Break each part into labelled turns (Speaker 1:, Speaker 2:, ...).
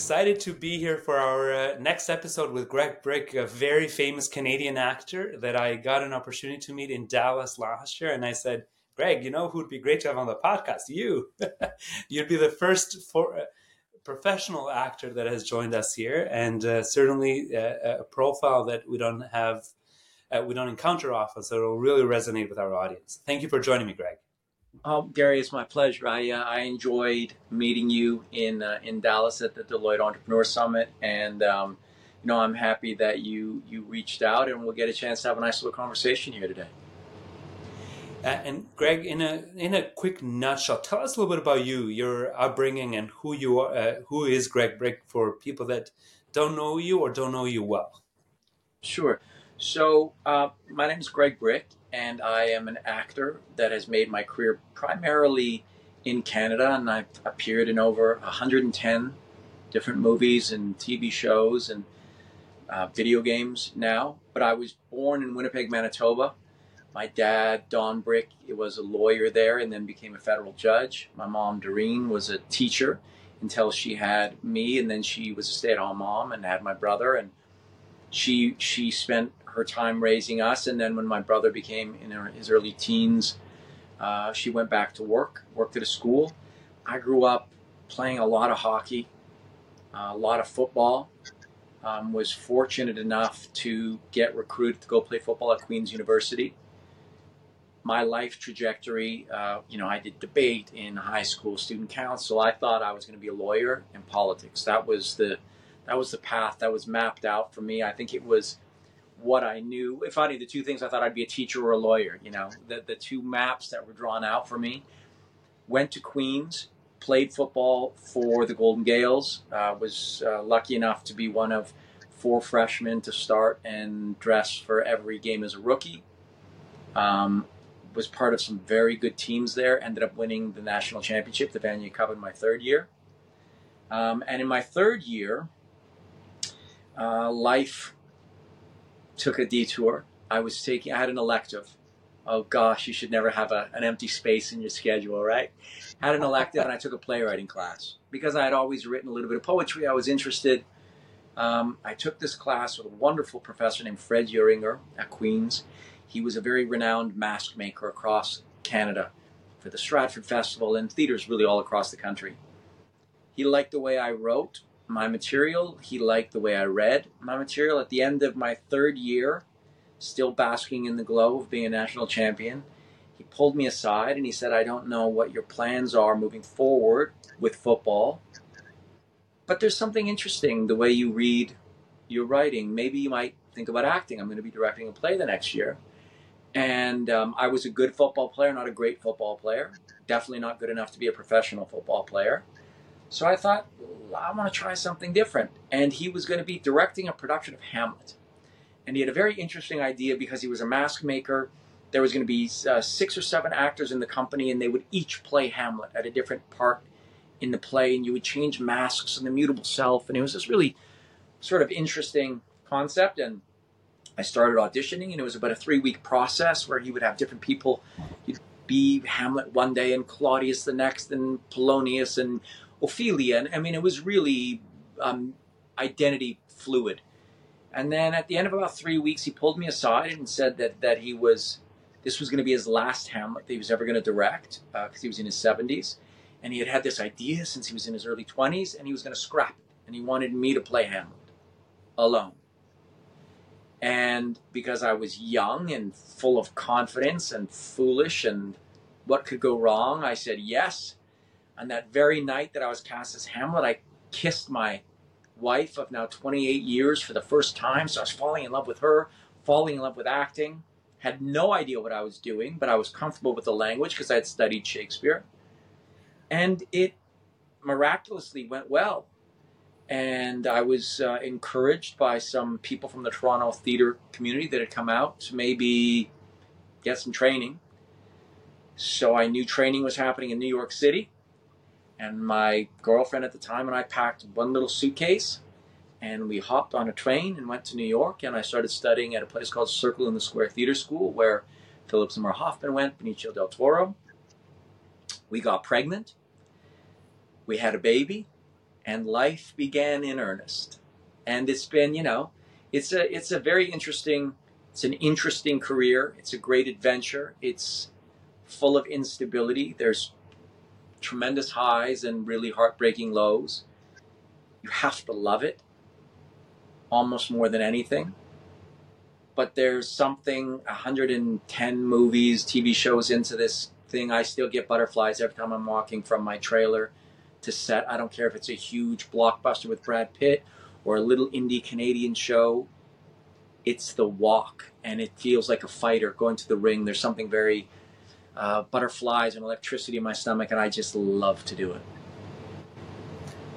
Speaker 1: excited to be here for our uh, next episode with Greg Bryk, a very famous Canadian actor that I got an opportunity to meet in Dallas last year. And I said, Greg, you know who'd be great to have on the podcast? You. You'd be the first for, uh, professional actor that has joined us here, and uh, certainly uh, a profile that we don't have, uh, we don't encounter often. So it'll really resonate with our audience. Thank you for joining me, Greg.
Speaker 2: Oh, Gary, it's my pleasure. I uh, I enjoyed meeting you in uh, in Dallas at the Deloitte Entrepreneur Summit, and um, you know I'm happy that you you reached out, and we'll get a chance to have a nice little conversation here today.
Speaker 1: Uh, and Greg, in a in a quick nutshell, tell us a little bit about you, your upbringing, and who you are. Uh, who is Greg Bryk for people that don't know you or don't know you well?
Speaker 2: Sure. So uh, my name is Greg Bryk, and I am an actor that has made my career primarily in Canada, and I've appeared in over 110 different movies and TV shows and uh, video games now. But I was born in Winnipeg, Manitoba. My dad, Don Bryk, was a lawyer there and then became a federal judge. My mom, Doreen, was a teacher until she had me, and then she was a stay-at-home mom and had my brother. And she she spent her time raising us. And then when my brother became in his early teens, uh, she went back to work, worked at a school. I grew up playing a lot of hockey, uh, a lot of football. Um, was fortunate enough to get recruited to go play football at Queen's University. My life trajectory, uh, you know, I did debate in high school, student council. I thought I was going to be a lawyer in politics. That was the that was the path that was mapped out for me. I think it was what I knew. If I knew the two things, I thought I'd be a teacher or a lawyer. You know, the the two maps that were drawn out for me. Went to Queen's, played football for the Golden Gaels. Uh, was uh, lucky enough to be one of four freshmen to start and dress for every game as a rookie. Um, was part of some very good teams there. Ended up winning the national championship, the Vanier Cup, in my third year. Um, and in my third year, uh, life took a detour. I was taking, I had an elective. Oh gosh, you should never have a, an empty space in your schedule, right? Had an elective and I took a playwriting class because I had always written a little bit of poetry. I was interested. Um, I took this class with a wonderful professor named Fred Euringer at Queen's. He was a very renowned mask maker across Canada for the Stratford Festival and theaters really all across the country. He liked the way I wrote my material. He liked the way I read my material. At the end of my third year, still basking in the glow of being a national champion, he pulled me aside and he said, I don't know what your plans are moving forward with football, but there's something interesting the way you read your writing. Maybe you might think about acting. I'm going to be directing a play the next year. And um, I was a good football player, not a great football player. Definitely not good enough to be a professional football player. So I thought, I want to try something different. And he was going to be directing a production of Hamlet. And he had a very interesting idea because he was a mask maker. There was going to be uh, six or seven actors in the company, and they would each play Hamlet at a different part in the play, and you would change masks and the mutable self. And it was this really sort of interesting concept. And I started auditioning, and it was about a three week process where he would have different people. He'd be Hamlet one day, and Claudius the next, and Polonius, and Ophelia. And I mean, it was really um, identity fluid. And then at the end of about three weeks, he pulled me aside and said that that he was this was going to be his last Hamlet that he was ever going to direct because uh, he was in his 70s, and he had had this idea since he was in his early 20s, and he was going to scrap it, and he wanted me to play Hamlet alone. And because I was young and full of confidence and foolish and what could go wrong, I said yes. On that very night that I was cast as Hamlet, I kissed my wife of now 28 years for the first time. So I was falling in love with her, falling in love with acting. Had no idea what I was doing, but I was comfortable with the language because I had studied Shakespeare. And it miraculously went well. And I was uh, encouraged by some people from the Toronto theater community that had come out to maybe get some training. So I knew training was happening in New York City. And my girlfriend at the time and I packed one little suitcase and we hopped on a train and went to New York. And I started studying at a place called Circle in the Square Theater School where Philip Seymour Hoffman went, Benicio del Toro. We got pregnant. We had a baby. and life began in earnest. And it's been, you know, it's a it's a very interesting it's an interesting career. It's a great adventure. It's full of instability. There's tremendous highs and really heartbreaking lows. You have to love it almost more than anything. But there's something 110 movies, TV shows into this thing. I still get butterflies every time I'm walking from my trailer to set. I don't care if it's a huge blockbuster with Brad Pitt or a little indie Canadian show. It's the walk, and it feels like a fighter going to the ring. There's something very uh, butterflies and electricity in my stomach, and I just love to do it.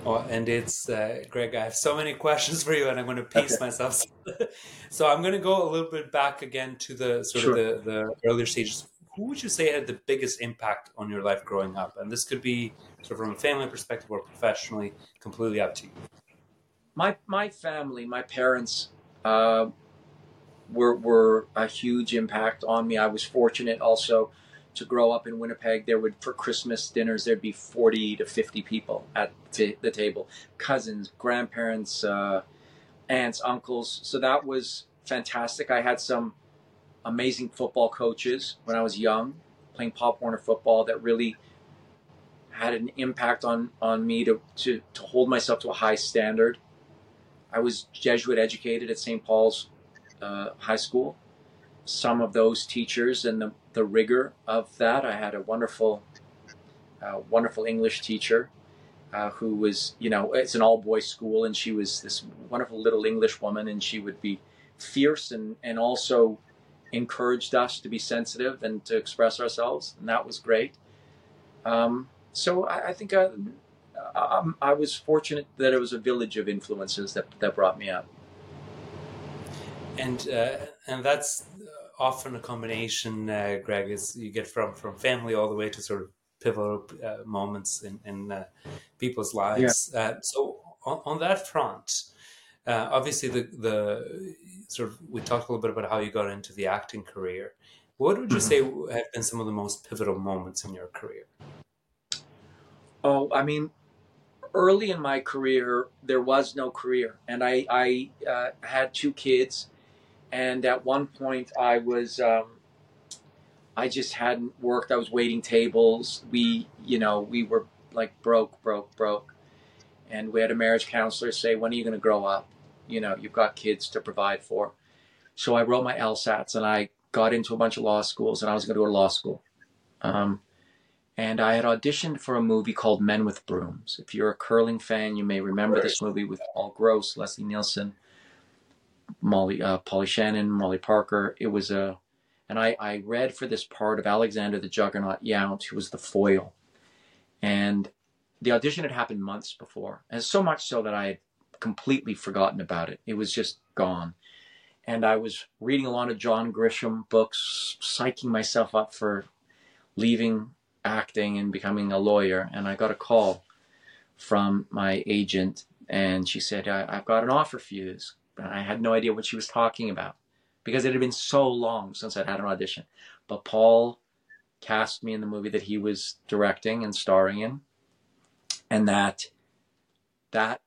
Speaker 1: Oh, and it's uh, Greg. I have so many questions for you, and I'm going to pace okay. myself. so I'm going to go a little bit back again to the sort sure. of the, the earlier stages. Who would you say had the biggest impact on your life growing up? And this could be sort of from a family perspective or professionally, completely up to you.
Speaker 2: My my family, my parents, uh, were were a huge impact on me. I was fortunate also to grow up in Winnipeg, there would for Christmas dinners there'd be forty to fifty people at t- the table, cousins, grandparents, uh, aunts, uncles. So that was fantastic. I had some amazing football coaches when I was young, playing Pop Warner football that really had an impact on on me to to to hold myself to a high standard. I was Jesuit educated at St. Paul's uh, High School. Some of those teachers and the the rigor of that. I had a wonderful, uh, wonderful English teacher uh, who was, you know, it's an all boys school, and she was this wonderful little English woman, and she would be fierce and, and also encouraged us to be sensitive and to express ourselves, and that was great. Um, so I, I think I, I, um, I, was fortunate that it was a village of influences that, that brought me up.
Speaker 1: And uh, and that's often a combination, uh, Greg, is you get from from family all the way to sort of pivotal uh, moments in, in uh, people's lives. Yeah. Uh, so on, on, that front, uh, obviously the the sort of we talked a little bit about how you got into the acting career. What would you mm-hmm. say have been some of the most pivotal moments in your career?
Speaker 2: Oh, I mean, early in my career, there was no career, and I I uh, had two kids and at one point I was um, I just hadn't worked. I was waiting tables. We, you know, we were like broke, broke, broke, and we had a marriage counselor say, "When are you going to grow up? You know, you've got kids to provide for." So I wrote my LSATs and I got into a bunch of law schools, and I was going to go to law school. Um, and I had auditioned for a movie called Men with Brooms. If you're a curling fan, you may remember this movie with Paul Gross, Leslie Nielsen, Molly, uh, Polly Shannon, Molly Parker. It was a, and I, I read for this part of Alexander the Juggernaut Yount, who was the foil. And the audition had happened months before, and so much so that I had completely forgotten about it. It was just gone. And I was reading a lot of John Grisham books, psyching myself up for leaving acting and becoming a lawyer. And I got a call from my agent, and she said, I, have got an offer for you. I had no idea what she was talking about because it had been so long since I'd had an audition. But Paul cast me in the movie that he was directing and starring in, and that that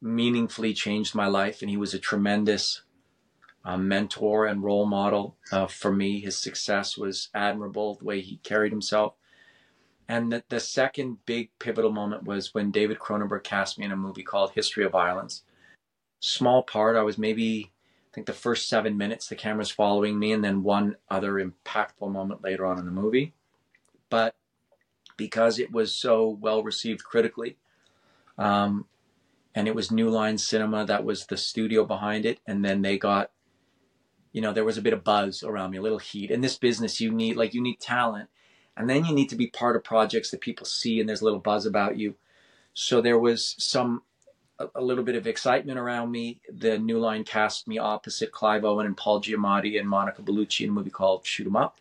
Speaker 2: meaningfully changed my life. And he was a tremendous uh, mentor and role model uh, for me. His success was admirable, the way he carried himself. And the, the second big pivotal moment was when David Cronenberg cast me in a movie called History of Violence small part. I was maybe, I think the first seven minutes, the camera's following me, and then one other impactful moment later on in the movie. But because it was so well received critically, um, and it was New Line Cinema, that was the studio behind it, and then they got, you know, there was a bit of buzz around me, a little heat. In this business, you need like you need talent, and then you need to be part of projects that people see, and there's a little buzz about you. So there was some a, little bit of excitement around me. The New Line cast me opposite Clive Owen and Paul Giamatti and Monica Bellucci in a movie called Shoot 'Em Up,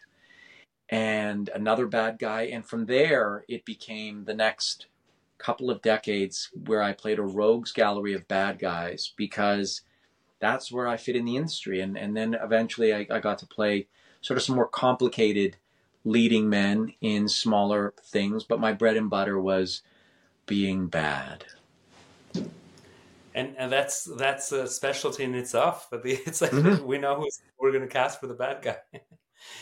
Speaker 2: and another bad guy. And from there, it became the next couple of decades where I played a rogues gallery of bad guys because that's where I fit in the industry. And and then eventually I, I got to play sort of some more complicated leading men in smaller things, but my bread and butter was being bad.
Speaker 1: And and that's that's a specialty in itself. But it's like mm-hmm. we know who we're going to cast for the bad guy.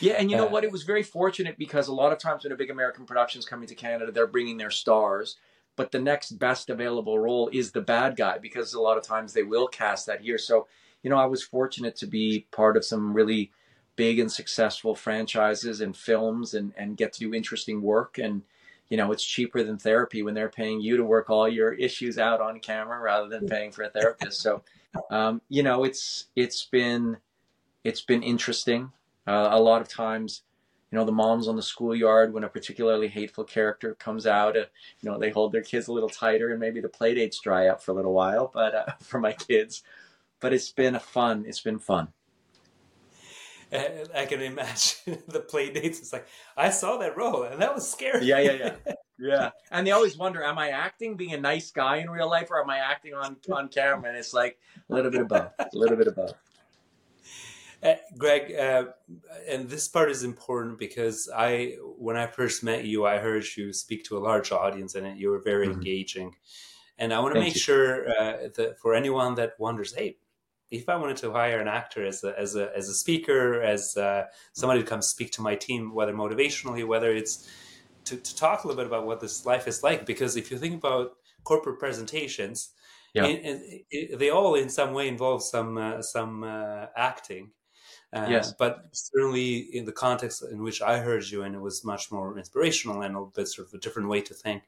Speaker 2: Yeah, and you know uh, what? It was very fortunate because a lot of times when a big American production's coming to Canada, they're bringing their stars, but the next best available role is the bad guy because a lot of times they will cast that here. So, you know, I was fortunate to be part of some really big and successful franchises and films and and get to do interesting work and you know it's cheaper than therapy when they're paying you to work all your issues out on camera rather than paying for a therapist so um, you know it's it's been it's been interesting uh, a lot of times, you know, the moms on the schoolyard, when a particularly hateful character comes out, uh, you know, they hold their kids a little tighter and maybe the play dates dry up for a little while, but uh, for my kids. But it's been a fun, it's been fun.
Speaker 1: I can imagine the play dates. It's like, I saw that role and that was scary.
Speaker 2: Yeah, yeah, yeah. Yeah. And they always wonder, am I acting being a nice guy in real life or am I acting on, on camera? And it's like a little bit of both, a little bit of both.
Speaker 1: Uh, Greg, uh, and this part is important because I, when I first met you, I heard you speak to a large audience and you were very mm-hmm. engaging. And I want to make you. sure uh, that for anyone that wonders, hey, if I wanted to hire an actor as a as a as a speaker, as uh, somebody to come speak to my team, whether motivationally, whether it's to, to talk a little bit about what this life is like, because if you think about corporate presentations, yeah. it, it, they all in some way involve some uh, some uh, acting uh, yes. But certainly in the context in which I heard you, and it was much more inspirational and a bit sort of a different way to think.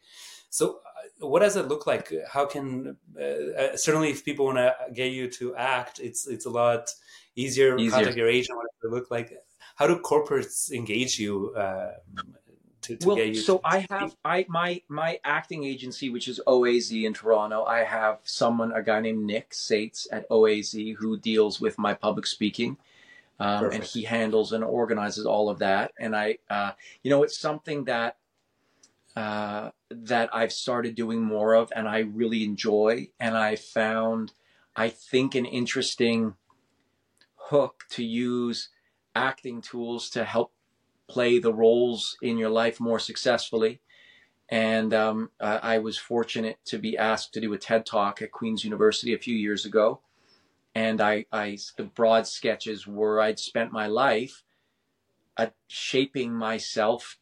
Speaker 1: So, what does it look like? How can uh, uh certainly if people want to get you to act, it's it's a lot easier. easier. Contact your agent. What does it look like? How do corporates engage you? Uh, to, to
Speaker 2: well, so I have I my my acting agency, which is OAZ in Toronto. I have someone, a guy named Nick Sates at OAZ, who deals with my public speaking um, and he handles and organizes all of that. And I, uh, you know, it's something that uh, that I've started doing more of, and I really enjoy. And I found, I think, an interesting hook to use acting tools to help play the roles in your life more successfully. And um, I was fortunate to be asked to do a TED talk at Queen's University a few years ago and I, I the broad sketches were I'd spent my life uh, shaping myself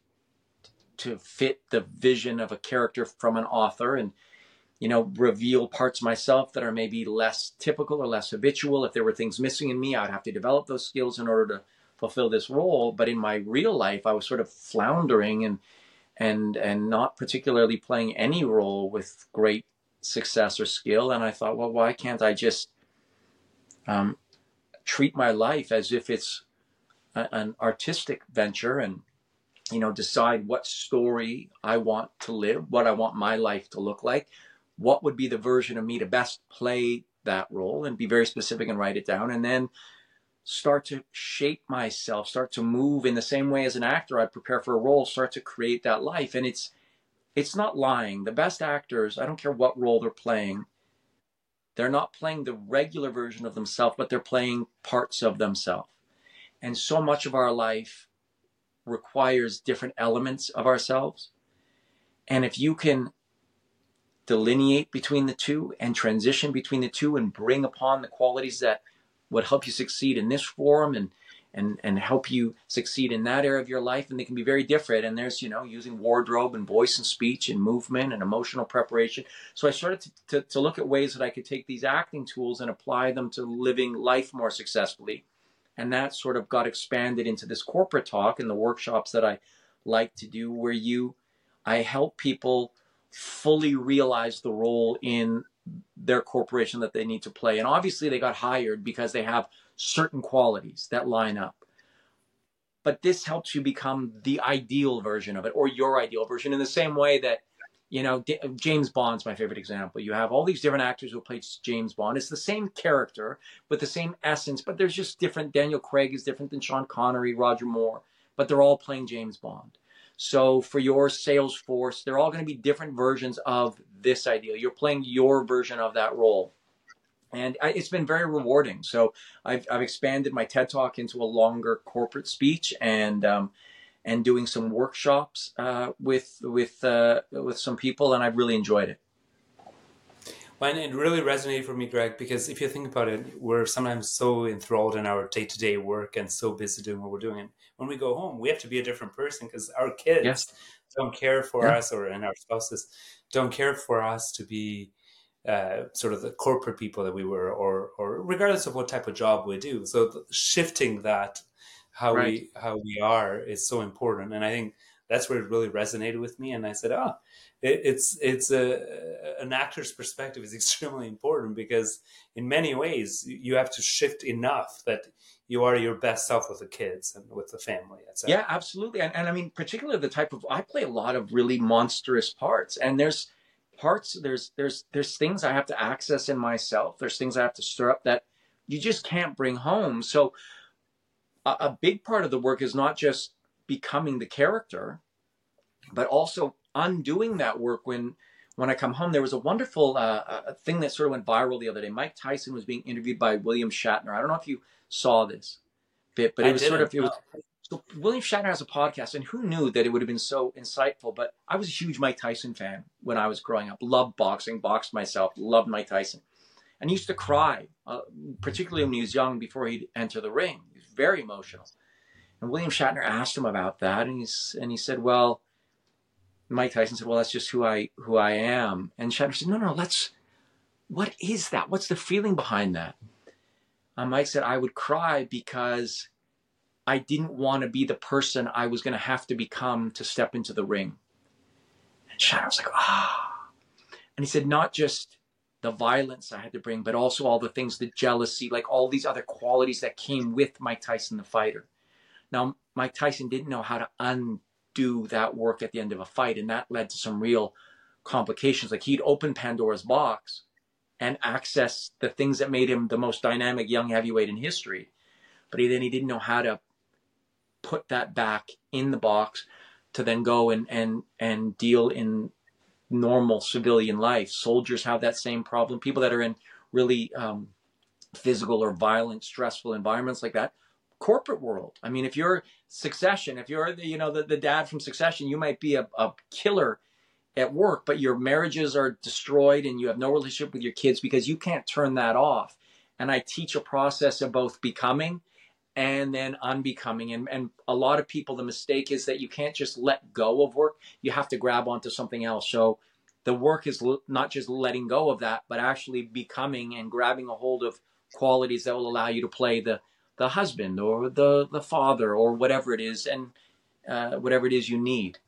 Speaker 2: to fit the vision of a character from an author and you know reveal parts myself that are maybe less typical or less habitual. If there were things missing in me i'd have to develop those skills in order to fulfill this role. But in my real life i was sort of floundering and and and not particularly playing any role with great success or skill. And i thought well why can't i just um, treat my life as if it's a, an artistic venture and you know decide what story i want to live what i want my life to look like what would be the version of me to best play that role and be very specific and write it down and then start to shape myself start to move in the same way as an actor. I prepare for a role start to create that life. And it's it's not lying. The best actors i don't care what role they're playing they're not playing the regular version of themselves, but they're playing parts of themselves. And so much of our life requires different elements of ourselves. And if you can delineate between the two and transition between the two and bring upon the qualities that would help you succeed in this form and and and help you succeed in that area of your life and they can be very different. And there's you know using wardrobe and voice and speech and movement and emotional preparation. So i started to, to, to, look at ways that i could take these acting tools and apply them to living life more successfully and that sort of got expanded into this corporate talk and the workshops that i like to do where you i help people fully realize the role in their corporation that they need to play and obviously they got hired because they have certain qualities that line up. But this helps you become the ideal version of it or your ideal version in the same way that, you know, D- James Bond's my favorite example. You have all these different actors who play James Bond. It's the same character with the same essence, but there's just different. Daniel Craig is different than Sean Connery, Roger Moore, but they're all playing James Bond. So for your sales force, they're all going to be different versions of this ideal. You're playing your version of that role and I, it's been very rewarding. So I've, I've expanded my TED Talk into a longer corporate speech and um, and doing some workshops uh, with with uh, with some people, and I've really enjoyed it.
Speaker 1: Well, it really resonated for me, Greg, because if you think about it, we're sometimes so enthralled in our day to day work and so busy doing what we're doing. And when we go home, we have to be a different person because our kids yes. don't care for yeah. us, or and our spouses don't care for us to be uh, sort of the corporate people that we were, or or regardless of what type of job we do. So shifting that how right. we how we are is so important, and I think that's where it really resonated with me. And I said, oh, it, it's it's a an actor's perspective is extremely important because in many ways you have to shift enough that you are your best self with the kids and with the family.
Speaker 2: Etc. Yeah, absolutely. And, and I mean, particularly the type of I play a lot of really monstrous parts, and there's parts there's there's there's things I have to access in myself. There's things I have to stir up that you just can't bring home. So a, a big part of the work is not just becoming the character, but also undoing that work when when I come home. There was a wonderful uh, a thing that sort of went viral the other day. Mike Tyson was being interviewed by William Shatner. I don't know if you saw this bit, but it I was sort of it was. So William Shatner has a podcast, and who knew that it would have been so insightful? But I was a huge Mike Tyson fan when I was growing up. Loved boxing, boxed myself, loved Mike Tyson, and used to cry, uh, particularly when he was young before he'd enter the ring. Very emotional. And William Shatner asked him about that, and he's and he said, "Well, Mike Tyson said, "Well, that's just who I who I am." And Shatner said, "No, no, let's. What is that? What's the feeling behind that?" And Mike said, "I would cry because I didn't want to be the person I was going to have to become to step into the ring." And Shatner was like, "Ah," and he said, "Not just." The violence I had to bring, but also all the things, the jealousy, like all these other qualities that came with Mike Tyson, the fighter. Now, Mike Tyson didn't know how to undo that work at the end of a fight. And that led to some real complications. Like he'd open Pandora's box and access the things that made him the most dynamic young heavyweight in history. But he, then he didn't know how to put that back in the box to then go and, and, and deal in normal civilian life. Soldiers have that same problem. People that are in really um, physical or violent, stressful environments like that corporate world. I mean, if you're Succession, if you're the, you know the, the dad from Succession, you might be a, a killer at work, but your marriages are destroyed and you have no relationship with your kids because you can't turn that off. And I teach a process of both becoming and then unbecoming. And, and a lot of people, the mistake is that you can't just let go of work. You have to grab onto something else. So the work is not just letting go of that, but actually becoming and grabbing a hold of qualities that will allow you to play the the husband or the the father or whatever it is, and uh, whatever it is you need.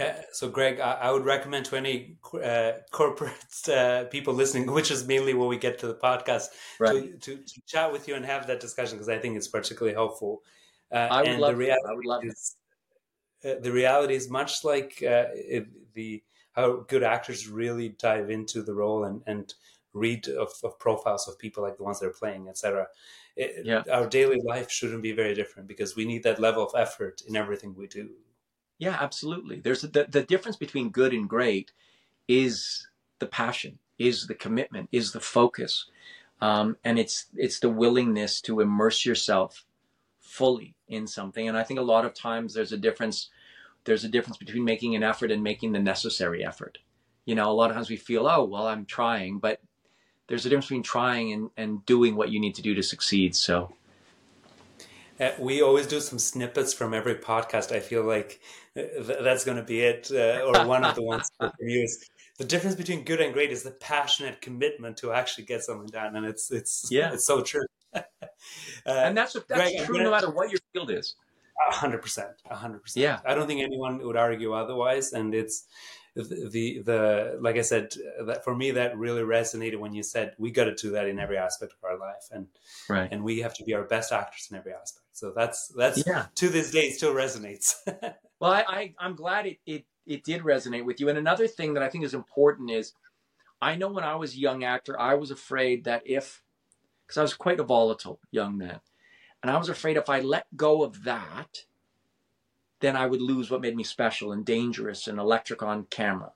Speaker 1: Uh, so, Greg, I, I, would recommend to any uh, corporate uh, people listening, which is mainly what we get to the podcast, right. to, to, to, chat with you and have that discussion because I think it's particularly helpful.
Speaker 2: Uh, I would love. It. I would love
Speaker 1: is. Uh, the reality is much like the how good actors really dive into the role and and read of, of profiles of people like the ones they're playing, etc. Yeah. Our daily life shouldn't be very different because we need that level of effort in everything we do.
Speaker 2: Yeah, absolutely. There's the, the difference between good and great is the passion, is the commitment, is the focus, um, and it's it's the willingness to immerse yourself fully in something. And I think a lot of times there's a difference. There's a difference between making an effort and making the necessary effort. You know, a lot of times we feel, oh, well, I'm trying, but there's a difference between trying and, and doing what you need to do to succeed. So
Speaker 1: we always do some snippets from every podcast. I feel like uh, th- that's going to be it, uh, or one of the ones for use. The difference between good and great is the passionate commitment to actually get something done, and it's it's yeah, it's so true.
Speaker 2: uh, and that's that's Greg, true gonna, no matter what your field is.
Speaker 1: hundred percent, hundred percent. Yeah, I don't think anyone would argue otherwise, and it's the the like I said, that for me that really resonated when you said we got to do that in every aspect of our life, and right, and we have to be our best actors in every aspect. So that's that's yeah. to this day still resonates.
Speaker 2: well, I, I am glad it, it it did resonate with you. And another thing that I think is important is, I know when I was a young actor, I was afraid that if, because I was quite a volatile young man, and I was afraid if I let go of that then I would lose what made me special and dangerous and electric on camera.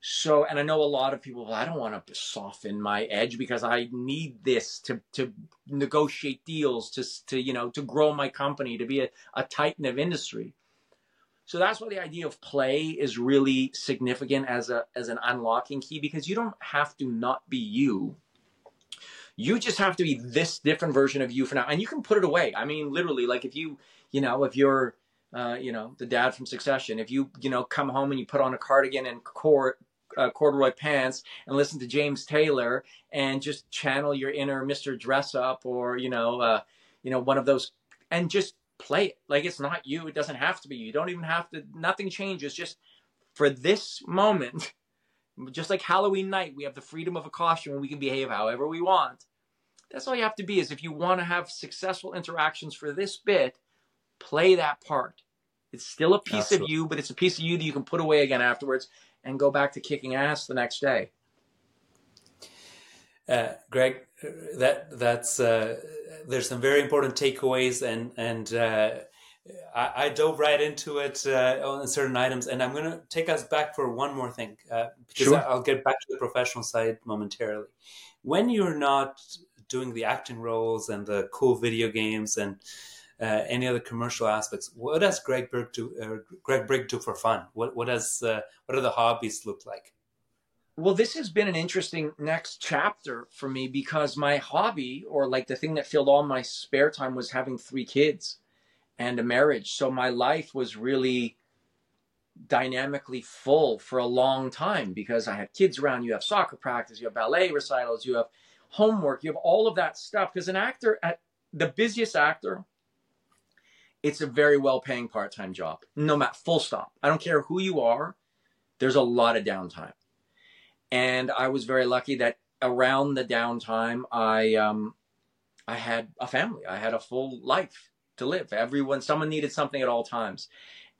Speaker 2: So, and I know a lot of people, well, I don't want to soften my edge because I need this to, to negotiate deals, to, to, you know, to grow my company, to be a, a titan of industry. So that's why the idea of play is really significant as a as an unlocking key because you don't have to not be you. You just have to be this different version of you for now, and you can put it away. I mean, literally, like if you, you know, if you're, uh, you know, the dad from Succession, if you, you know, come home and you put on a cardigan and cord, uh, corduroy pants and listen to James Taylor and just channel your inner Mr. Dressup or you know, uh, you know, one of those, and just play it like it's not you it doesn't have to be you. you don't even have to nothing changes just for this moment just like halloween night we have the freedom of a costume and we can behave however we want that's all you have to be is if you want to have successful interactions for this bit play that part it's still a piece Absolutely. of you but it's a piece of you that you can put away again afterwards and go back to kicking ass the next day
Speaker 1: uh, greg that that's uh, there's some very important takeaways, and and uh, I, I, dove right into it uh, on certain items, and I'm going to take us back for one more thing uh, because sure. I'll get back to the professional side momentarily. When you're not doing the acting roles and the cool video games and uh, any other commercial aspects, what does Greg Bryk do? Uh, Greg Bryk do for fun? What what does uh, what do the hobbies look like?
Speaker 2: Well, this has been an interesting next chapter for me because my hobby, or like the thing that filled all my spare time, was having three kids and a marriage. So my life was really dynamically full for a long time because I had kids around. You have soccer practice, you have ballet recitals, you have homework, you have all of that stuff. Because an actor, at the busiest actor, it's a very well paying part time job. No matter, full stop. I don't care who you are, there's a lot of downtime and I was very lucky that around the downtime, I um, I had a family. I had a full life to live. Everyone, someone needed something at all times.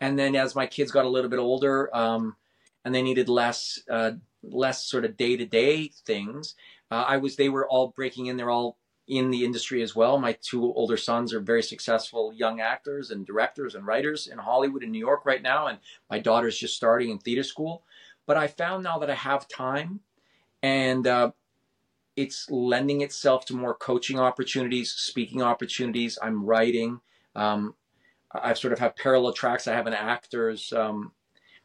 Speaker 2: And then as my kids got a little bit older, um, and they needed less uh, less sort of day to day things, uh, I was they were all breaking in. They're all in the industry as well. My two older sons are very successful young actors and directors and writers in Hollywood and New York right now, and my daughter's just starting in theater school. But I found now that I have time and uh, it's lending itself to more coaching opportunities, speaking opportunities. I'm writing. Um, I sort of have parallel tracks. I have an actor's um,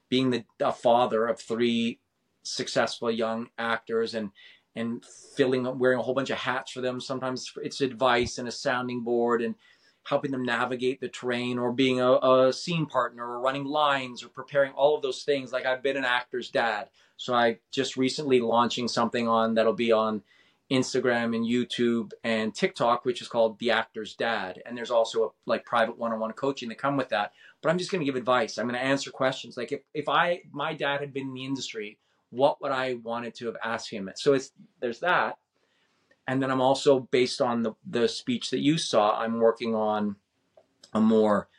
Speaker 2: being the father of three successful young actors and and filling wearing a whole bunch of hats for them. Sometimes it's advice and a sounding board and helping them navigate the terrain or being a, a, scene partner or running lines or preparing all of those things. Like I've been an actor's dad. So I just recently launching something on that'll be on Instagram and YouTube and TikTok, which is called The Actor's Dad. And there's also a like private one-on-one coaching that come with that. But I'm just going to give advice. I'm going to answer questions. Like if, if I, my dad had been in the industry, what would I wanted to have asked him? So it's, there's that and then I'm also based on the the speech that you saw. I'm working on a more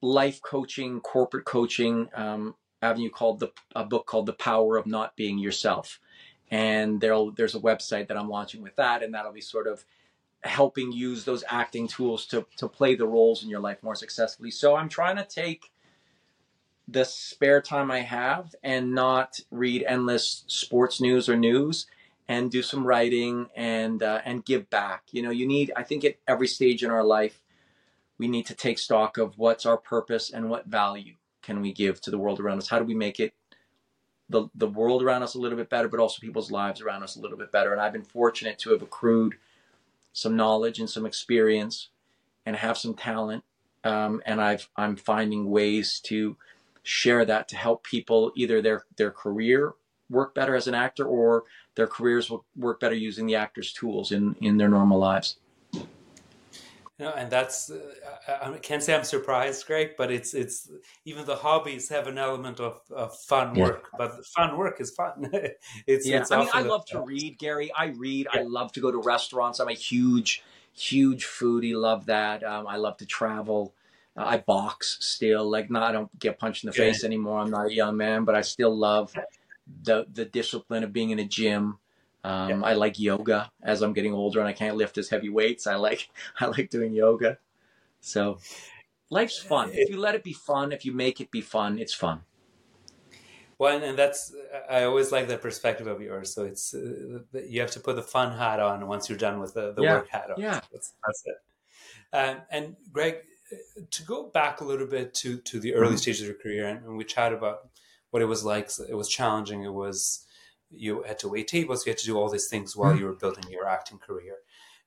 Speaker 2: life coaching, corporate coaching um, avenue called the a book called The Power of Not Being Yourself, and there'll there's a website that I'm launching with that, and that'll be sort of helping use those acting tools to to play the roles in your life more successfully. So I'm trying to take the spare time I have and not read endless sports news or news and do some writing and uh, and give back. You know, you need. I think at every stage in our life, we need to take stock of what's our purpose and what value can we give to the world around us. How do we make it the the world around us a little bit better, but also people's lives around us a little bit better? And I've been fortunate to have accrued some knowledge and some experience, and have some talent. Um, and I've I'm finding ways to share that to help people either their their career work better as an actor or their careers will work better using the actor's tools in, in their normal lives.
Speaker 1: You know, and that's uh, I can't say I'm surprised, Greg, but it's it's even the hobbies have an element of, of fun yeah. work, but fun work is fun.
Speaker 2: it's yeah. It's I mean, I love to read, Gary. I read. Yeah. I love to go to restaurants. I'm a huge, huge foodie. Love that. Um, I love to travel. I box still. Like, not I don't get punched in the face anymore. I'm not a young man, but I still love the the discipline of being in a gym. Um, yeah. I like yoga as I'm getting older and I can't lift as heavy weights. I like I like doing yoga. So life's fun. If you let it be fun, if you make it be fun, it's fun.
Speaker 1: Well, and, and that's I always like that perspective of yours. So it's uh, you have to put the fun hat on once you're done with the, the yeah. work hat on.
Speaker 2: Yeah,
Speaker 1: that's, that's it. Um, and Greg, to go back a little bit to to the early mm-hmm. stages of your career, and, and we chat about what it was like. It was challenging. It was you had to wait tables. You had to do all these things while mm-hmm. you were building your acting career.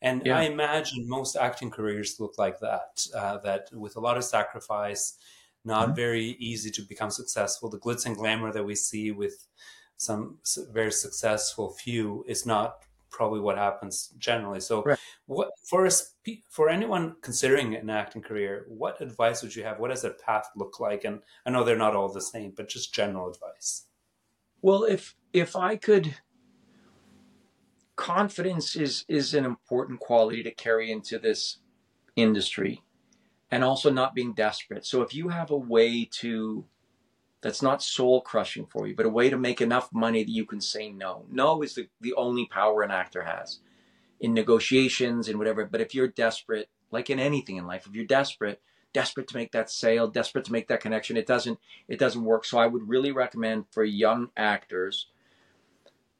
Speaker 1: And yeah. I imagine most acting careers look like that. Uh, that with a lot of sacrifice, not mm-hmm. very easy to become successful. The glitz and glamour that we see with some very successful few is not probably what happens generally. So, right. what for us, for anyone considering an acting career, what advice would you have? What does that path look like? And I know they're not all the same, but just general advice.
Speaker 2: Well, if if I could, confidence is is an important quality to carry into this industry, and also not being desperate. So, if you have a way to that's not soul crushing for you, but a way to make enough money that you can say no. No is the, the only power an actor has in negotiations and whatever. But if you're desperate, like in anything in life, if you're desperate, desperate to make that sale, desperate to make that connection, it doesn't it doesn't work. So I would really recommend for young actors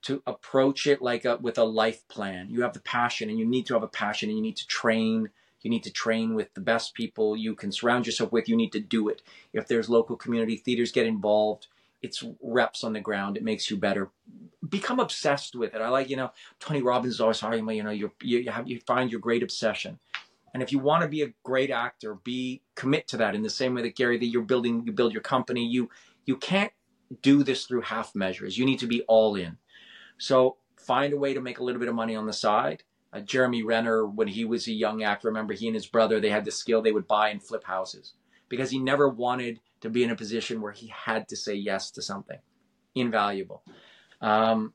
Speaker 2: to approach it like a, with a life plan. You have the passion and you need to have a passion and you need to train you need to train with the best people you can surround yourself with. You need to do it. If there's local community theaters, get involved. It's reps on the ground. It makes you better. Become obsessed with it. I like, you know, Tony Robbins is always talking about, you know, you you have you find your great obsession. And if you want to be a great actor, be commit to that in the same way that Gary, that you're building, you build your company. You you can't do this through half measures. You need to be all in. So find a way to make a little bit of money on the side uh, Jeremy Renner, when he was a young actor, remember he and his brother, they had the skill they would buy and flip houses because he never wanted to be in a position where he had to say yes to something. Invaluable. Um,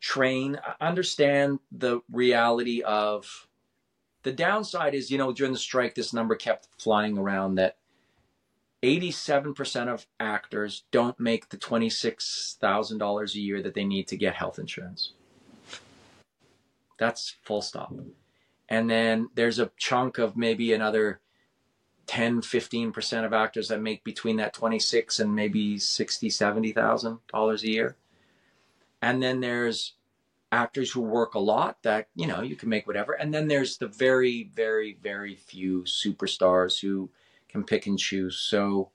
Speaker 2: train, understand the reality of the downside is, you know, during the strike, this number kept flying around that 87% of actors don't make the $26,000 a year that they need to get health insurance. That's full stop. And then there's a chunk of maybe another 10, 15% of actors that make between that 26 and maybe 60, 70,000 dollars a year. And then there's actors who work a lot that, you know, you can make whatever. And then there's the very, very, very few superstars who can pick and choose. So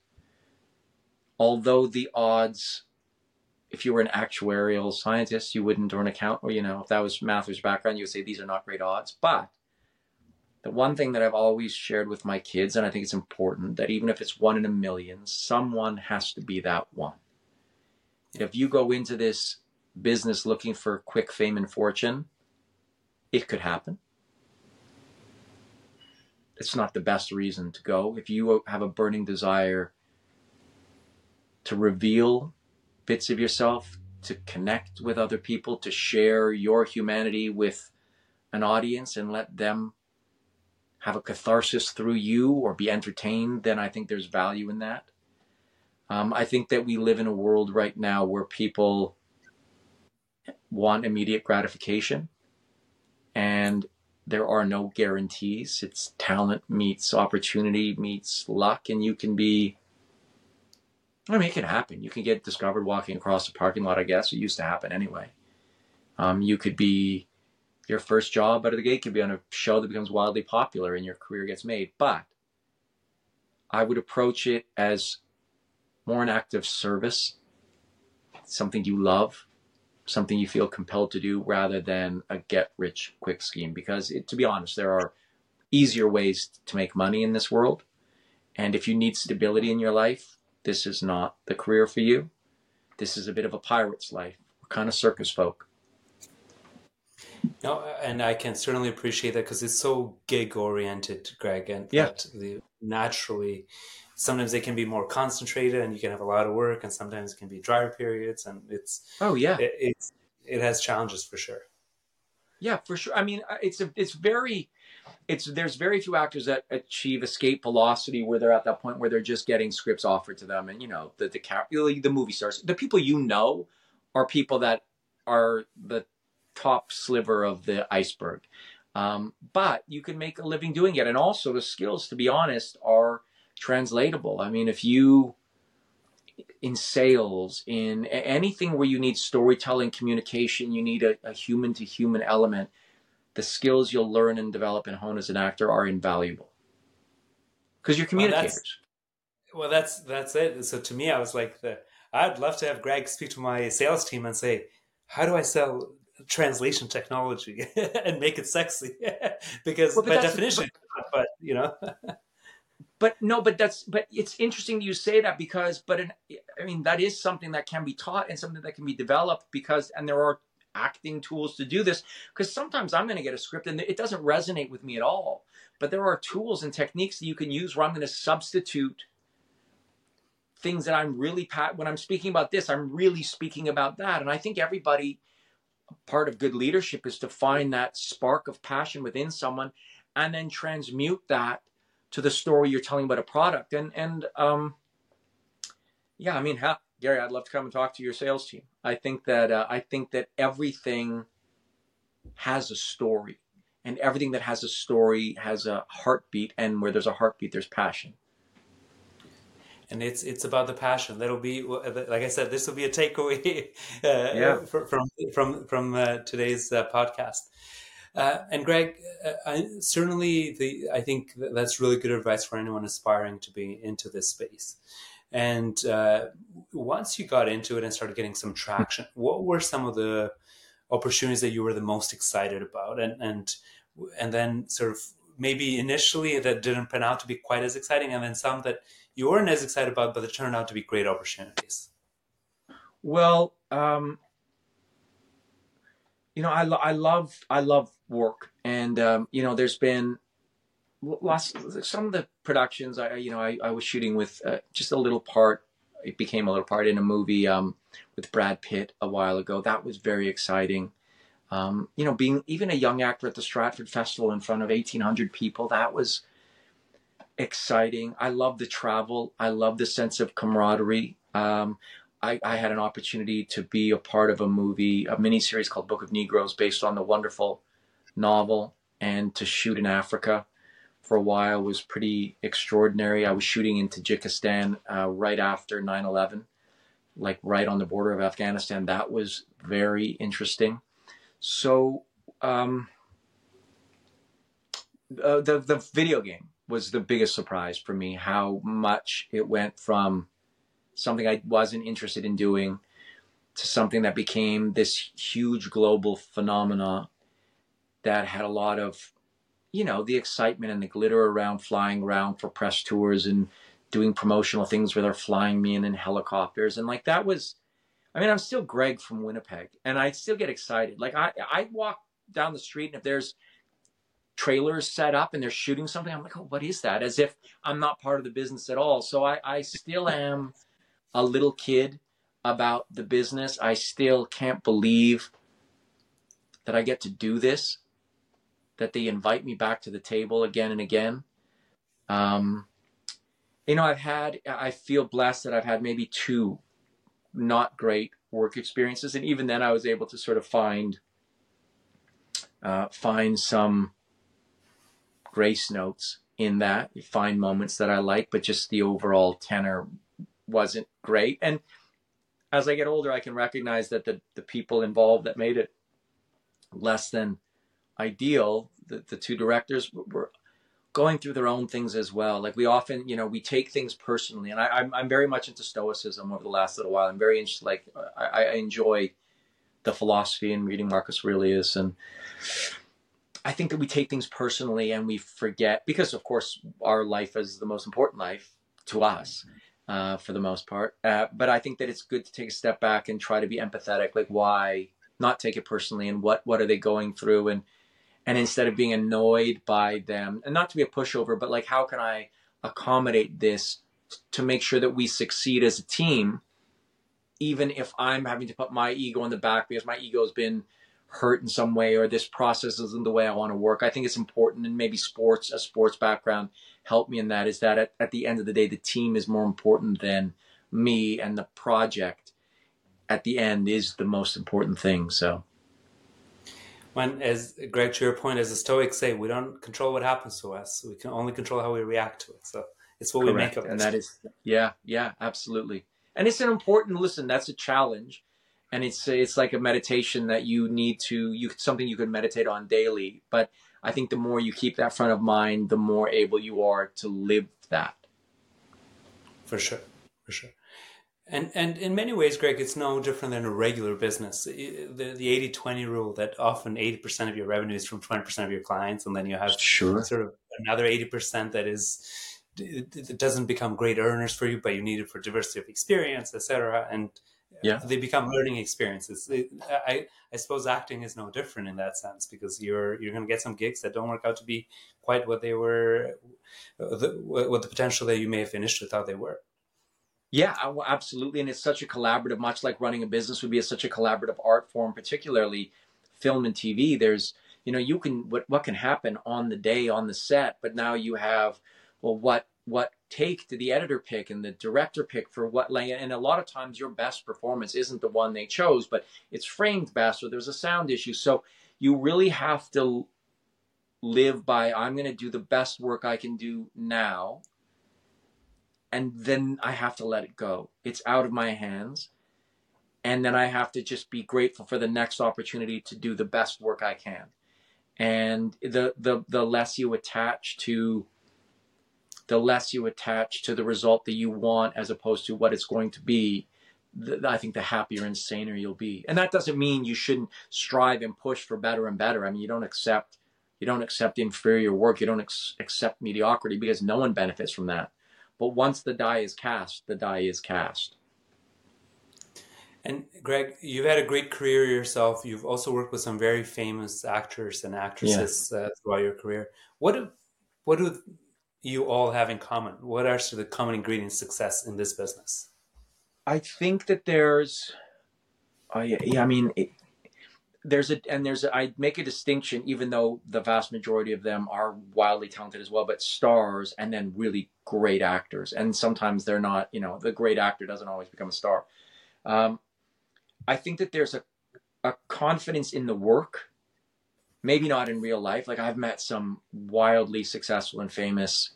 Speaker 2: although the odds if you were an actuarial scientist, you wouldn't, or an account, or you know, if that was math's background, you would say these are not great odds. But the one thing that I've always shared with my kids, and I think it's important, that even if it's one in a million, someone has to be that one. If you go into this business looking for quick fame and fortune, it could happen. It's not the best reason to go. If you have a burning desire to reveal bits of yourself, to connect with other people, to share your humanity with an audience and let them have a catharsis through you or be entertained, then I think there's value in that. Um, I think that we live in a world right now where people want immediate gratification and there are no guarantees. It's talent meets opportunity meets luck, and you can be I mean, it can happen. You can get discovered walking across the parking lot, I guess. It used to happen anyway. Um, you could be, your first job out of the gate could be on a show that becomes wildly popular and your career gets made. But I would approach it as more an act of service, something you love, something you feel compelled to do rather than a get rich quick scheme. Because it, to be honest, there are easier ways to make money in this world. And if you need stability in your life, this is not the career for you. This is a bit of a pirate's life. We're kind of circus folk.
Speaker 1: No, and I can certainly appreciate that because it's so gig oriented, Greg, and
Speaker 2: yeah.
Speaker 1: the, naturally sometimes they can be more concentrated and you can have a lot of work and sometimes it can be drier periods and it's
Speaker 2: oh yeah
Speaker 1: it, it's it has challenges for sure
Speaker 2: yeah for sure i mean it's a, it's very it's there's very few actors that achieve escape velocity where they're at that point where they're just getting scripts offered to them. And you know the the the movie stars the people you know are people that are the top sliver of the iceberg. Um, but you can make a living doing it. And also the skills to be honest are translatable. I mean if you in sales in anything where you need storytelling communication you need a human to human element the skills you'll learn and develop and hone as an actor are invaluable. because you're communicators.
Speaker 1: Well that's, well, that's that's it. So to me, I was like, the, I'd love to have Greg speak to my sales team and say, how do I sell translation technology and make it sexy? because well, by definition, but, but you know.
Speaker 2: but no, but that's but it's interesting you say that because but in, I mean that is something that can be taught and something that can be developed because and there are acting tools to do this because sometimes I'm going to get a script and it doesn't resonate with me at all. But there are tools and techniques that you can use where I'm going to substitute things that I'm really pat when I'm speaking about this, I'm really speaking about that. And I think everybody part of good leadership is to find that spark of passion within someone and then transmute that to the story you're telling about a product. And and um yeah, I mean, how, Gary, I'd love to come and talk to your sales team. I think that uh, I think that everything has a story, and everything that has a story has a heartbeat, and where there's a heartbeat, there's passion.
Speaker 1: And it's it's about the passion. That'll be like I said. This will be a takeaway uh, yeah. from from from uh, today's uh, podcast. Uh, and Greg, uh, I, certainly, the I think that's really good advice for anyone aspiring to be into this space. And uh, once you got into it and started getting some traction, what were some of the opportunities that you were the most excited about? And and and then sort of maybe initially that didn't pan out to be quite as exciting, and then some that you weren't as excited about, but that turned out to be great opportunities.
Speaker 2: Well, um, you know, I, I love I love work, and um, you know, there's been last some of the productions I you know I, I was shooting with uh, just a little part it became a little part in a movie um, with Brad Pitt a while ago. That was very exciting. Um, you know being even a young actor at the Stratford Festival in front of 1800 people that was exciting. I love the travel. I love the sense of camaraderie. Um, I, I had an opportunity to be a part of a movie a mini series called Book of Negroes based on the wonderful novel and to shoot in Africa for a while was pretty extraordinary. I was shooting in Tajikistan uh, right after 9 11, like right on the border of Afghanistan. That was very interesting. So, um, uh, the, the video game was the biggest surprise for me, how much it went from something I wasn't interested in doing to something that became this huge global phenomena that had a lot of you know, the excitement and the glitter around flying around for press tours and doing promotional things where they're flying me in in helicopters. And like that was, I mean, I'm still Greg from Winnipeg and I still get excited. Like I, I walk down the street and if there's trailers set up and they're shooting something, I'm like, oh, what is that? As if I'm not part of the business at all. So I, I still am a little kid about the business. I still can't believe that I get to do this that they invite me back to the table again and again. Um, you know, I've had, I feel blessed that I've had maybe two not great work experiences. And even then I was able to sort of find, uh, find some grace notes in that, you find moments that I like, but just the overall tenor wasn't great. And as I get older, I can recognize that the, the people involved that made it less than ideal, the, the two directors were going through their own things as well. Like we often, you know, we take things personally, and I, I'm I'm very much into stoicism over the last little while. I'm very interested. Like I, I enjoy the philosophy and reading Marcus Aurelius, and I think that we take things personally and we forget because, of course, our life is the most important life to us. Uh, for the most part, uh, but I think that it's good to take a step back and try to be empathetic. Like, why not take it personally, and what what are they going through, and and instead of being annoyed by them and not to be a pushover but like how can i accommodate this to make sure that we succeed as a team even if i'm having to put my ego in the back because my ego has been hurt in some way or this process isn't the way i want to work? I think it's important and maybe sports a sports background helped me in that is that at, at the end of the day the team is more important than me and the project at the end is the most important thing so
Speaker 1: when, as Greg, to your point, as the Stoics say, we don't control what happens to us. We can only control how we react to it. So it's what Correct. we make of it.
Speaker 2: And that is, yeah, yeah, absolutely. And it's an important listen. That's a challenge, and it's it's like a meditation that you need to you something you can meditate on daily. But I think the more you keep that front of mind, the more able you are to live that.
Speaker 1: For sure, for sure. And and in many ways, Greg, it's no different than a regular business. The the 80-20 rule that often 80% of your revenue is from 20% of your clients, and then you have
Speaker 2: sure.
Speaker 1: sort of another 80% that is it doesn't become great earners for you, but you need it for diversity of experience, etc. And
Speaker 2: yeah,
Speaker 1: they become learning experiences. I I suppose acting is no different in that sense because you're you're going to get some gigs that don't work out to be quite what they were, the, what the potential that you may have initially thought they were.
Speaker 2: Yeah, absolutely. And it's such a collaborative, much like running a business would be a, such a collaborative art form, particularly film and TV. There's, you know, you can, what, what can happen on the day on the set, but now you have, well, what, what take did the editor pick and the director pick for what lay and a lot of times your best performance isn't the one they chose but it's framed best or there's a sound issue so you really have to live by i'm going to do the best work i can do now and then I have to let it go. It's out of my hands. And then I have to just be grateful for the next opportunity to do the best work I can. And the the the less you attach to the less you attach to the result that you want as opposed to what it's going to be, the, I think the happier and saner you'll be. And that doesn't mean you shouldn't strive and push for better and better. I mean, you don't accept you don't accept inferior work, you don't ex- accept mediocrity because no one benefits from that but once the die is cast, the die is cast.
Speaker 1: And Greg, you've had a great career yourself. You've also worked with some very famous actors and actresses yeah. uh, throughout your career. What do, what do you all have in common? What are the common ingredients success in this business?
Speaker 2: I think that there's, yeah, yeah I mean, it, there's a and there's a, I make a distinction, even though the vast majority of them are wildly talented as well, but stars and then really great actors, and sometimes they're not. You know, the great actor doesn't always become a star. Um, I think that there's a a confidence in the work, maybe not in real life. Like I've met some wildly successful and famous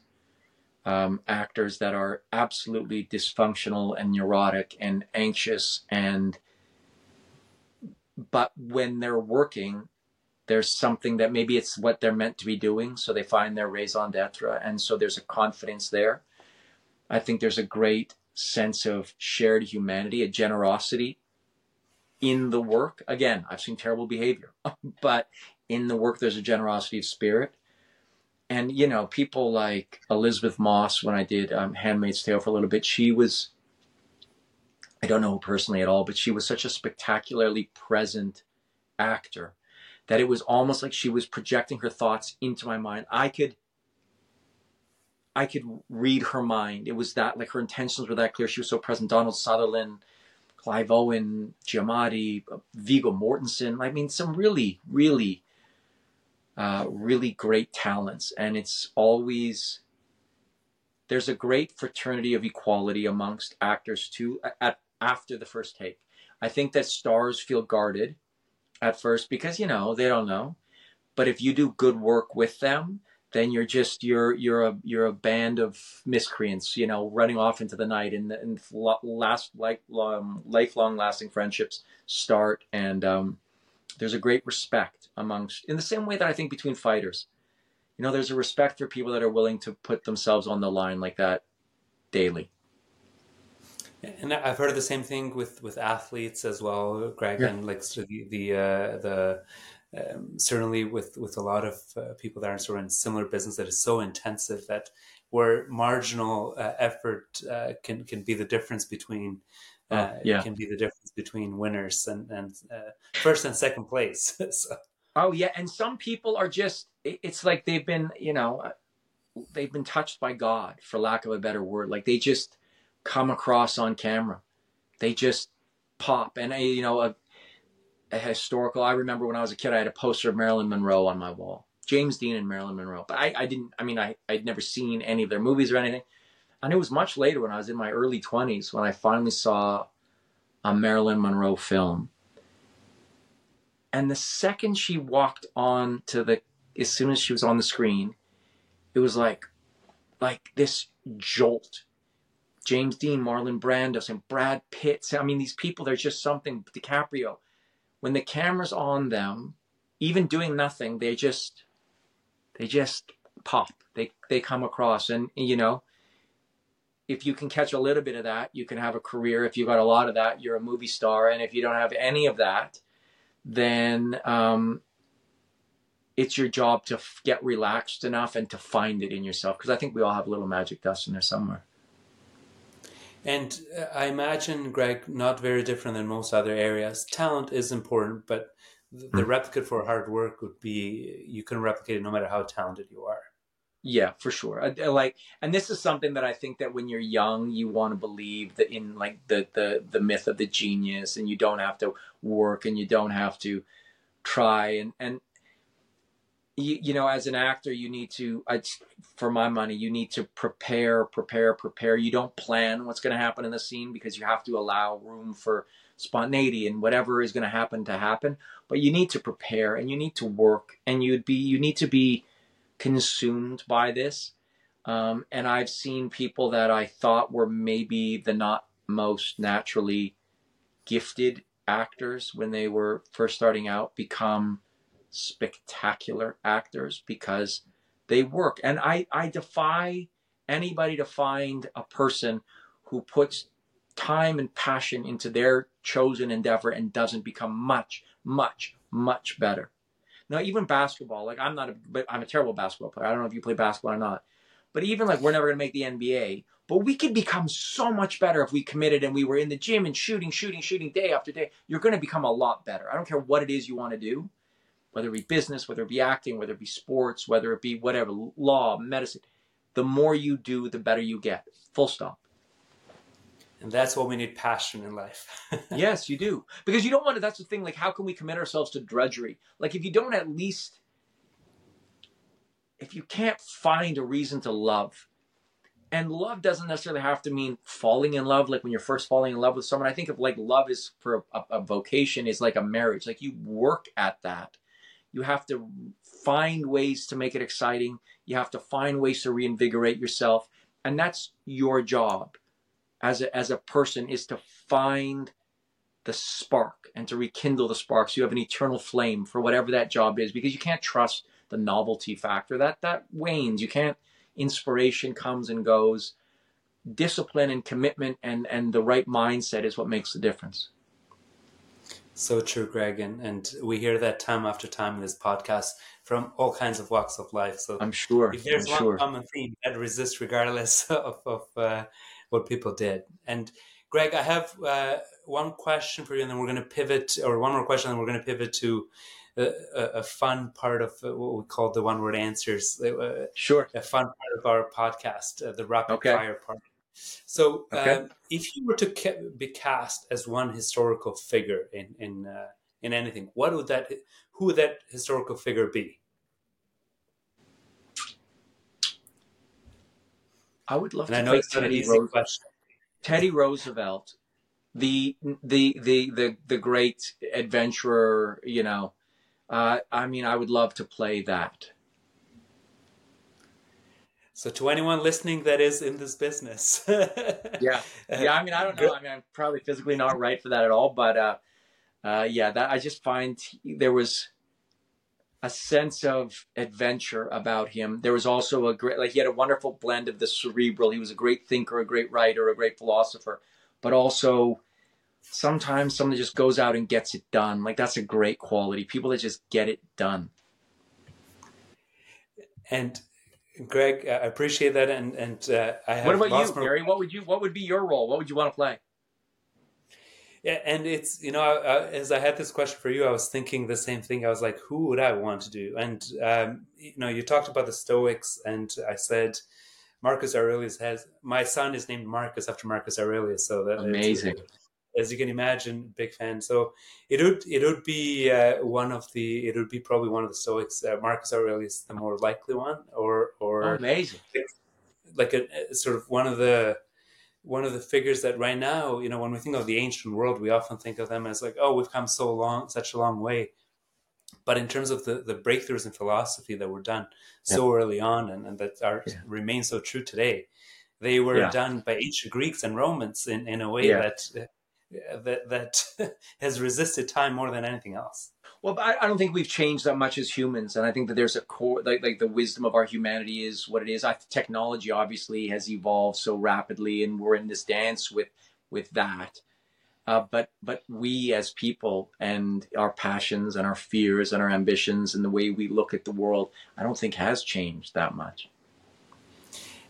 Speaker 2: um, actors that are absolutely dysfunctional and neurotic and anxious and but when they're working there's something that maybe it's what they're meant to be doing so they find their raison d'etre and so there's a confidence there. I think there's a great sense of shared humanity a generosity in the work. Again i've seen terrible behavior but in the work there's a generosity of spirit. And you know people like Elizabeth moss when i did um, handmaid's tale for a little bit she was I don't know her personally at all, but she was such a spectacularly present actor that it was almost like she was projecting her thoughts into my mind. I could I could read her mind. It was that like her intentions were that clear. She was so present. Donald Sutherland, Clive Owen, Giamatti, Viggo Mortensen. I mean, some really, really, uh, really great talents. And it's always there's a great fraternity of equality amongst actors too at after the first take. I think that stars feel guarded at first because you know they don't know. But if you do good work with them, then you're just you're you're a you're a band of miscreants, you know, running off into the night, and, and last like um, lifelong lasting friendships start, and um, there's a great respect amongst in the same way that I think between fighters, you know, there's a respect for people that are willing to put themselves on the line like that daily.
Speaker 1: And I've heard the same thing with with athletes as well, Greg, yeah. and like of the the, uh, the um, certainly with with a lot of uh, people that are sort of in similar business that is so intensive that where marginal uh, effort uh, can can be the difference between oh, uh, yeah. can be the difference between winners and and uh, first and second place. so.
Speaker 2: Oh yeah, and some people are just it's like they've been you know they've been touched by God for lack of a better word. Like they just come across on camera. They just pop. And, uh, you know, a, a historical, I remember when I was a kid, I had a poster of Marilyn Monroe on my wall. James Dean and Marilyn Monroe. But I, I didn't, I mean, I, I'd never seen any of their movies or anything. And it was much later when I was in my early 20s when I finally saw a Marilyn Monroe film. And the second she walked on to the, as soon as she was on the screen, it was like, like this jolt James Dean, Marlon Brando, and Brad Pitt. I mean, these people, there's just something, DiCaprio. When the camera's on them, even doing nothing, they just, they just pop. They they come across, and you know, if you can catch a little bit of that, you can have a career. If you got a lot of that, you're a movie star. And if you don't have any of that, then um, it's your job to f- get relaxed enough and to find it in yourself. Because I think we all have a little magic dust in there somewhere.
Speaker 1: And uh, I imagine, Greg, not very different than most other areas. Talent is important, but the, the mm. replicate for hard work would be you can replicate it no matter how talented you are.
Speaker 2: Yeah, for sure. I, I like, and this is something that I think that when you're young, you want to believe that in like the the the myth of the genius, and you don't have to work, and you don't have to try, and and you, you know, as an actor, you need to, I, for my money, you need to prepare, prepare, prepare. You don't plan what's going to happen in the scene because you have to allow room for spontaneity and whatever is going to happen to happen. But you need to prepare and you need to work and you'd be, you need to be consumed by this. Um, and I've seen people that I thought were maybe the not most naturally gifted actors when they were first starting out become spectacular actors because they work. And I, I defy anybody to find a person who puts time and passion into their chosen endeavor and doesn't become much, much, much better. Now, even basketball, like I'm not a, but I'm a terrible basketball player. I don't know if you play basketball or not. But even like we're never going to make the NBA, but we could become so much better if we committed and we were in the gym and shooting, shooting, shooting day after day. You're going to become a lot better. I don't care what it is you want to do, whether it be business, whether it be acting, whether it be sports, whether it be whatever, law, medicine. The more you do, the better you get. Full stop.
Speaker 1: And that's what we need passion in life.
Speaker 2: yes, you do. Because you don't want to, that's the thing, like, how can we commit ourselves to drudgery? Like, if you don't at least, if you can't find a reason to love, and love doesn't necessarily have to mean falling in love, like when you're first falling in love with someone. I think of like love is for a, a vocation, is like a marriage. Like, you work at that. You have to find ways to make it exciting. You have to find ways to reinvigorate yourself. And that's your job as a, as a person is to find the spark and to rekindle the spark so you have an eternal flame for whatever that job is because you can't trust the novelty factor. That that wanes. You can't inspiration comes and goes. Discipline and commitment and and the right mindset is what makes the difference
Speaker 1: so true greg and, and we hear that time after time in this podcast from all kinds of walks of life so
Speaker 2: i'm sure
Speaker 1: if there's
Speaker 2: I'm
Speaker 1: one
Speaker 2: sure.
Speaker 1: common theme that resists regardless of, of uh, what people did. And Greg, I have uh, one question for you, and then we're going to pivot, or one more question, and we're going to pivot to a, a, fun part of what we call the one word answers.
Speaker 2: Uh, sure.
Speaker 1: A fun part of our podcast, uh, the rapid okay. fire part. So, okay. um, if you were to ca- be cast as one historical figure in in uh, in anything, what would that? Who would that historical figure be?
Speaker 2: I would love and to I know it's Teddy, Roosevelt, Teddy Roosevelt, the the the the the great adventurer. You know, uh, I mean, I would love to play that.
Speaker 1: So, to anyone listening that is in this business,
Speaker 2: yeah, yeah. I mean, I don't know. I mean, I'm probably physically not right for that at all, but uh, uh, yeah, that I just find there was a sense of adventure about him. There was also a great, like he had a wonderful blend of the cerebral. He was a great thinker, a great writer, a great philosopher, but also sometimes someone just goes out and gets it done. Like that's a great quality. People that just get it done.
Speaker 1: And Greg, I appreciate that. And and uh, I have.
Speaker 2: What about you, Gary? What would you? What would be your role? What would you want to play?
Speaker 1: Yeah, and it's you know I, as I had this question for you, I was thinking the same thing. I was like, who would I want to do? And um, you know, you talked about the Stoics, and I said Marcus Aurelius has my son is named Marcus after Marcus Aurelius. So that
Speaker 2: amazing.
Speaker 1: As you can imagine, big fan. So it would it would be uh, one of the it would be probably one of the Stoics. Uh, Marcus Aurelius, the more likely one, or or
Speaker 2: oh, amazing,
Speaker 1: like, like a, a sort of one of the one of the figures that right now, you know, when we think of the ancient world, we often think of them as like, oh, we've come so long, such a long way. But in terms of the, the breakthroughs in philosophy that were done yeah. so early on and, and that are yeah. remain so true today, they were yeah. done by ancient Greeks and Romans in, in a way that that that has resisted time more than anything else.
Speaker 2: Well, I, I don't think we've changed that much as humans, and I think that there's a core, like, like the wisdom of our humanity is what it is. I, technology obviously has evolved so rapidly, and we're in this dance with with that. Uh, but but we as people and our passions and our fears and our ambitions and the way we look at the world, I don't think has changed that much.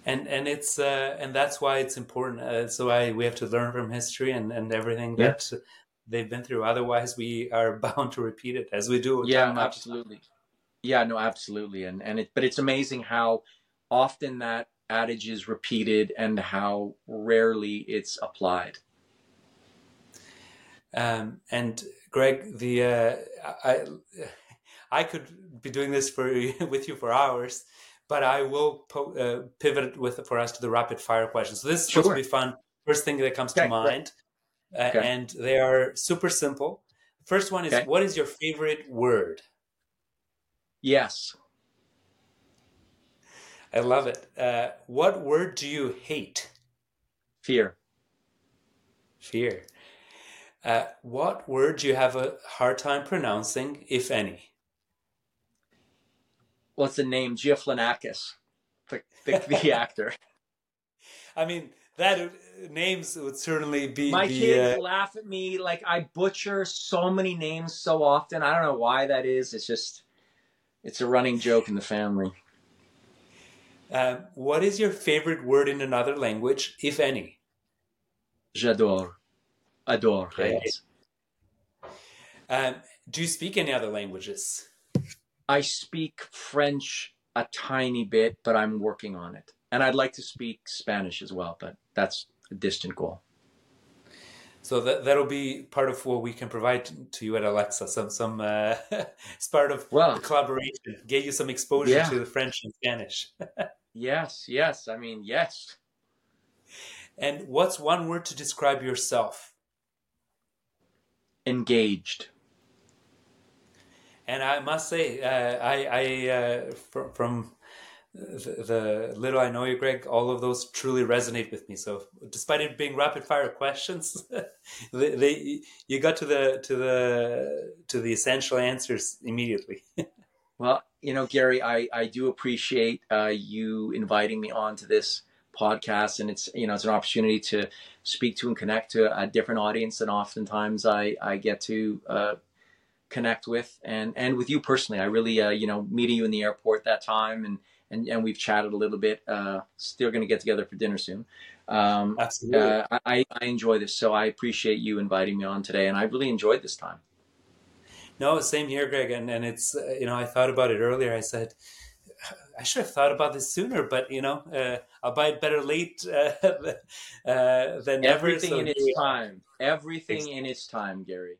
Speaker 1: And and it's uh, and that's why it's important. Uh, so I we have to learn from history and and everything
Speaker 2: Yeah.
Speaker 1: that they've been through. Otherwise, we are bound to repeat it as we do.
Speaker 2: Yeah, absolutely. Yeah, no, absolutely. And and it, but it's amazing how often that adage is repeated and how rarely it's applied.
Speaker 1: Um, and Greg, the uh, I I could be doing this for with you for hours, but I will po- uh, pivot with for us to the rapid fire questions. So this is supposed
Speaker 2: Sure.
Speaker 1: to be fun. First thing that comes to
Speaker 2: Okay, great.
Speaker 1: mind, uh,
Speaker 2: Okay.
Speaker 1: and they are super simple. First one is
Speaker 2: Okay.
Speaker 1: what is your favorite word?
Speaker 2: Yes.
Speaker 1: I love it. Uh, what word do you hate?
Speaker 2: Fear.
Speaker 1: Fear. Uh, what word do you have a hard time pronouncing, if any?
Speaker 2: What's the name? Giaflanakis, the, the, the actor.
Speaker 1: I mean, that names would certainly be.
Speaker 2: My
Speaker 1: be,
Speaker 2: kids
Speaker 1: uh,
Speaker 2: laugh at me like I butcher so many names so often. I don't know why that is. It's just, it's a running joke in the family.
Speaker 1: uh, what is your favorite word in another language, if any?
Speaker 2: J'adore. Adore. Yes.
Speaker 1: Um, do you speak any other languages?
Speaker 2: I speak French a tiny bit, but I'm working on it. And I'd like to speak Spanish as well, but that's a distant goal.
Speaker 1: So that that'll be part of what we can provide to you at Alexa. Some some uh, it's part of
Speaker 2: Well,
Speaker 1: the collaboration. Get you some exposure
Speaker 2: Yeah.
Speaker 1: to the French and Spanish.
Speaker 2: yes, yes. I mean, yes.
Speaker 1: And what's one word to describe yourself?
Speaker 2: Engaged.
Speaker 1: And I must say, uh, I, I uh, from, from the, the little I know you, Greg, all of those truly resonate with me. So, despite it being rapid fire questions, they, they you got to the to the to the essential answers immediately.
Speaker 2: Well, you know, Gary, I, I do appreciate uh, you inviting me on to this podcast, and it's you know it's an opportunity to speak to and connect to a different audience than oftentimes I I get to uh, connect with, and and with you personally. I really uh, you know meeting you in the airport that time, and and, and we've chatted a little bit. Uh, still going to get together for dinner soon. Um,
Speaker 1: Absolutely.
Speaker 2: uh, I, I enjoy this, so I appreciate you inviting me on today, and I really enjoyed this time.
Speaker 1: No, same here, Greg. And and it's uh, you know I thought about it earlier. I said I should have thought about this sooner, but you know uh, I'll buy it better late uh, uh, than never.
Speaker 2: Everything
Speaker 1: So
Speaker 2: in its
Speaker 1: here we are.
Speaker 2: time. Everything in its time, Gary.